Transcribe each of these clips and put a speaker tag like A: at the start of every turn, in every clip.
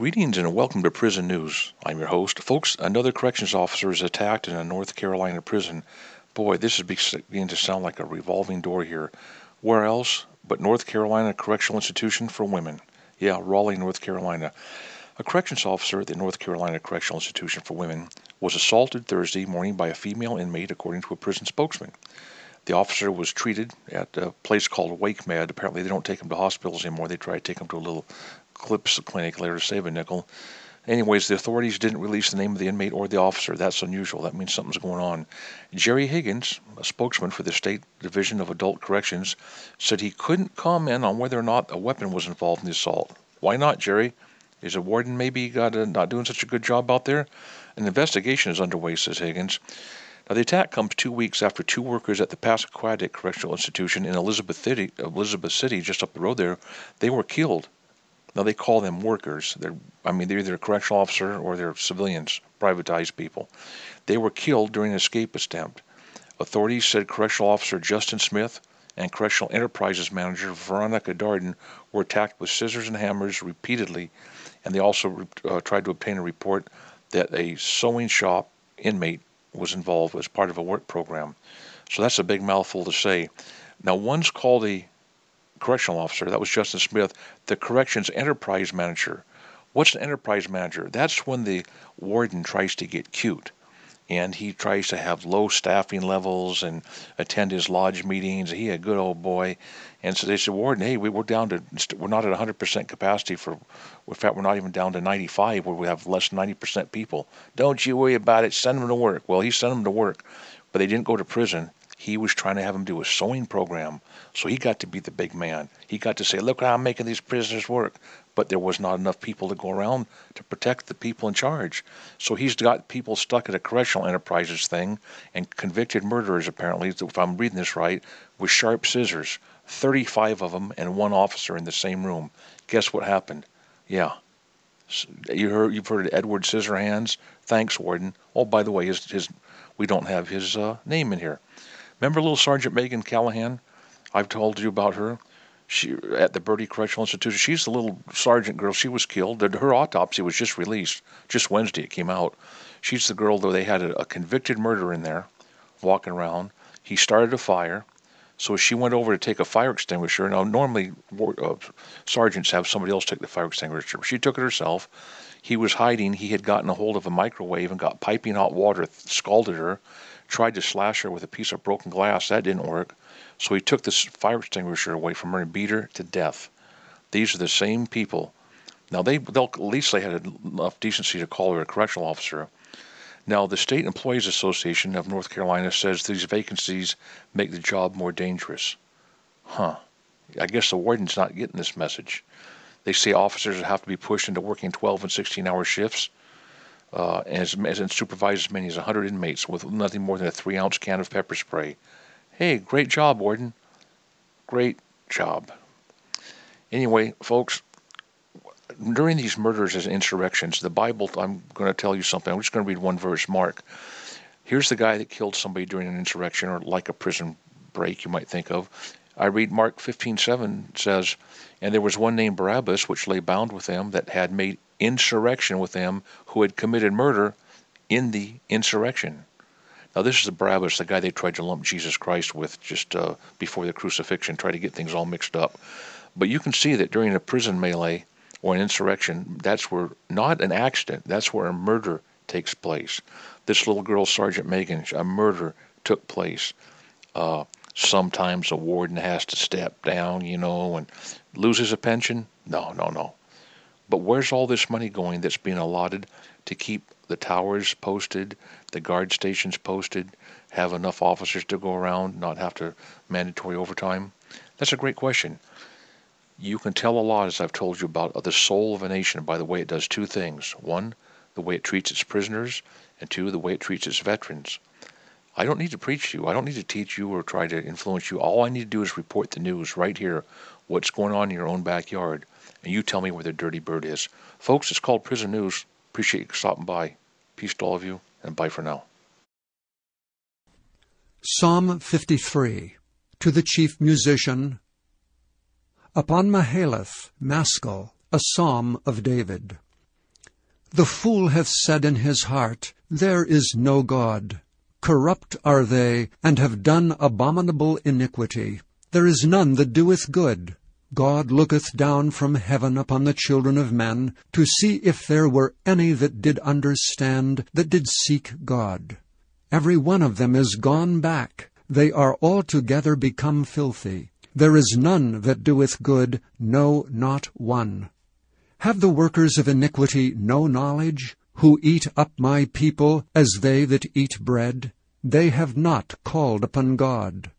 A: Greetings and welcome to Prison News. I'm your host. Folks, another corrections officer is attacked in a North Carolina prison. Boy, this is beginning to sound like a revolving door here. Where else but North Carolina Correctional Institution for Women? Yeah, Raleigh, North Carolina. A corrections officer at the North Carolina Correctional Institution for Women was assaulted Thursday morning by a female inmate, according to a prison spokesman. The officer was treated at a place called Wake Med. Apparently, they don't take him to hospitals anymore. They try to take him to a little Clips clinic later to save a nickel. Anyways, the authorities didn't release the name of the inmate or the officer. That's unusual. That means something's going on. Jerry Higgins, a spokesman for the State Division of Adult Corrections, said he couldn't comment on whether or not a weapon was involved in the assault. Why not, Jerry? Is a warden maybe got a, not doing such a good job out there? An investigation is underway, says Higgins. Now, the attack comes two weeks after two workers at the Passamaquoddy Correctional Institution in Elizabeth City, Elizabeth City, just up the road there, they were killed now they call them workers. They're, I mean, they're either a correctional officer or they're civilians, privatized people. They were killed during an escape attempt. Authorities said correctional officer Justin Smith and correctional enterprises manager Veronica Darden were attacked with scissors and hammers repeatedly, and they also uh, tried to obtain a report that a sewing shop inmate was involved as part of a work program. So that's a big mouthful to say. Now, one's called a correctional officer. That was Justin Smith, the corrections enterprise manager. What's an enterprise manager? That's when the warden tries to get cute and he tries to have low staffing levels and attend his lodge meetings. He a good old boy, and so they said, Warden, hey, we, we're down to we're not at 100% capacity for. In fact, we're not even down to 95, where we have less than 90% people. Don't you worry about it. Send them to work. Well, he sent them to work, but they didn't go to prison. He was trying to have him do a sewing program. So he got to be the big man. He got to say, look how I'm making these prisoners work. But there was not enough people to go around to protect the people in charge. So he's got people stuck at a correctional enterprises thing and convicted murderers, apparently, if I'm reading this right, with sharp scissors. 35 of them and one officer in the same room. Guess what happened? Yeah. You heard, you've heard of Edward Scissorhands. Thanks, Warden. Oh, by the way, his, his we don't have his uh, name in here. Remember little Sergeant Megan Callahan? I've told you about her. She at the Bertie Correctional Institution. She's the little sergeant girl. She was killed. Her autopsy was just released. Just Wednesday it came out. She's the girl though they had a, a convicted murderer in there, walking around. He started a fire. So she went over to take a fire extinguisher. Now, normally uh, sergeants have somebody else take the fire extinguisher. She took it herself. He was hiding. He had gotten a hold of a microwave and got piping hot water, scalded her tried to slash her with a piece of broken glass. That didn't work. So he took this fire extinguisher away from her and beat her to death. These are the same people. Now they at least they had enough decency to call her a correctional officer. Now the State Employees Association of North Carolina says these vacancies make the job more dangerous. Huh. I guess the warden's not getting this message. They say officers have to be pushed into working 12 and 16 hour shifts uh, and supervise as many as 100 inmates with nothing more than a three ounce can of pepper spray. Hey, great job, Warden. Great job. Anyway, folks, during these murders and insurrections, the Bible, I'm going to tell you something. I'm just going to read one verse, Mark. Here's the guy that killed somebody during an insurrection or like a prison break, you might think of. I read Mark 15:7 says, And there was one named Barabbas, which lay bound with them, that had made insurrection with them who had committed murder in the insurrection. Now, this is the Barabbas, the guy they tried to lump Jesus Christ with just uh, before the crucifixion, try to get things all mixed up. But you can see that during a prison melee or an insurrection, that's where not an accident, that's where a murder takes place. This little girl, Sergeant Megan, a murder took place. Uh, sometimes a warden has to step down, you know, and loses a pension. No, no, no. But where's all this money going that's being allotted to keep the towers posted, the guard stations posted, have enough officers to go around, not have to mandatory overtime? That's a great question. You can tell a lot, as I've told you, about the soul of a nation by the way it does two things. One, the way it treats its prisoners, and two, the way it treats its veterans. I don't need to preach you. I don't need to teach you or try to influence you. All I need to do is report the news right here, what's going on in your own backyard and you tell me where the dirty bird is. Folks, it's called Prison News. Appreciate you stopping by. Peace to all of you, and bye for now.
B: Psalm 53 To the Chief Musician Upon Mahalath, Maskil, a Psalm of David. The fool hath said in his heart, There is no God. Corrupt are they, and have done abominable iniquity. There is none that doeth good. God looketh down from heaven upon the children of men, to see if there were any that did understand, that did seek God. Every one of them is gone back. They are altogether become filthy. There is none that doeth good, no, not one. Have the workers of iniquity no knowledge, who eat up my people as they that eat bread? They have not called upon God.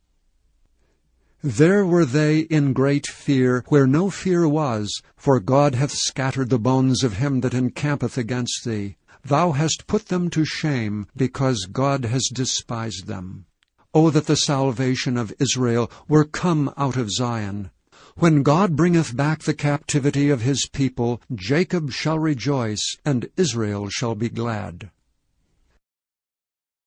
B: There were they in great fear, where no fear was, for God hath scattered the bones of him that encampeth against thee. Thou hast put them to shame, because God has despised them. O that the salvation of Israel were come out of Zion! When God bringeth back the captivity of his people, Jacob shall rejoice, and Israel shall be glad.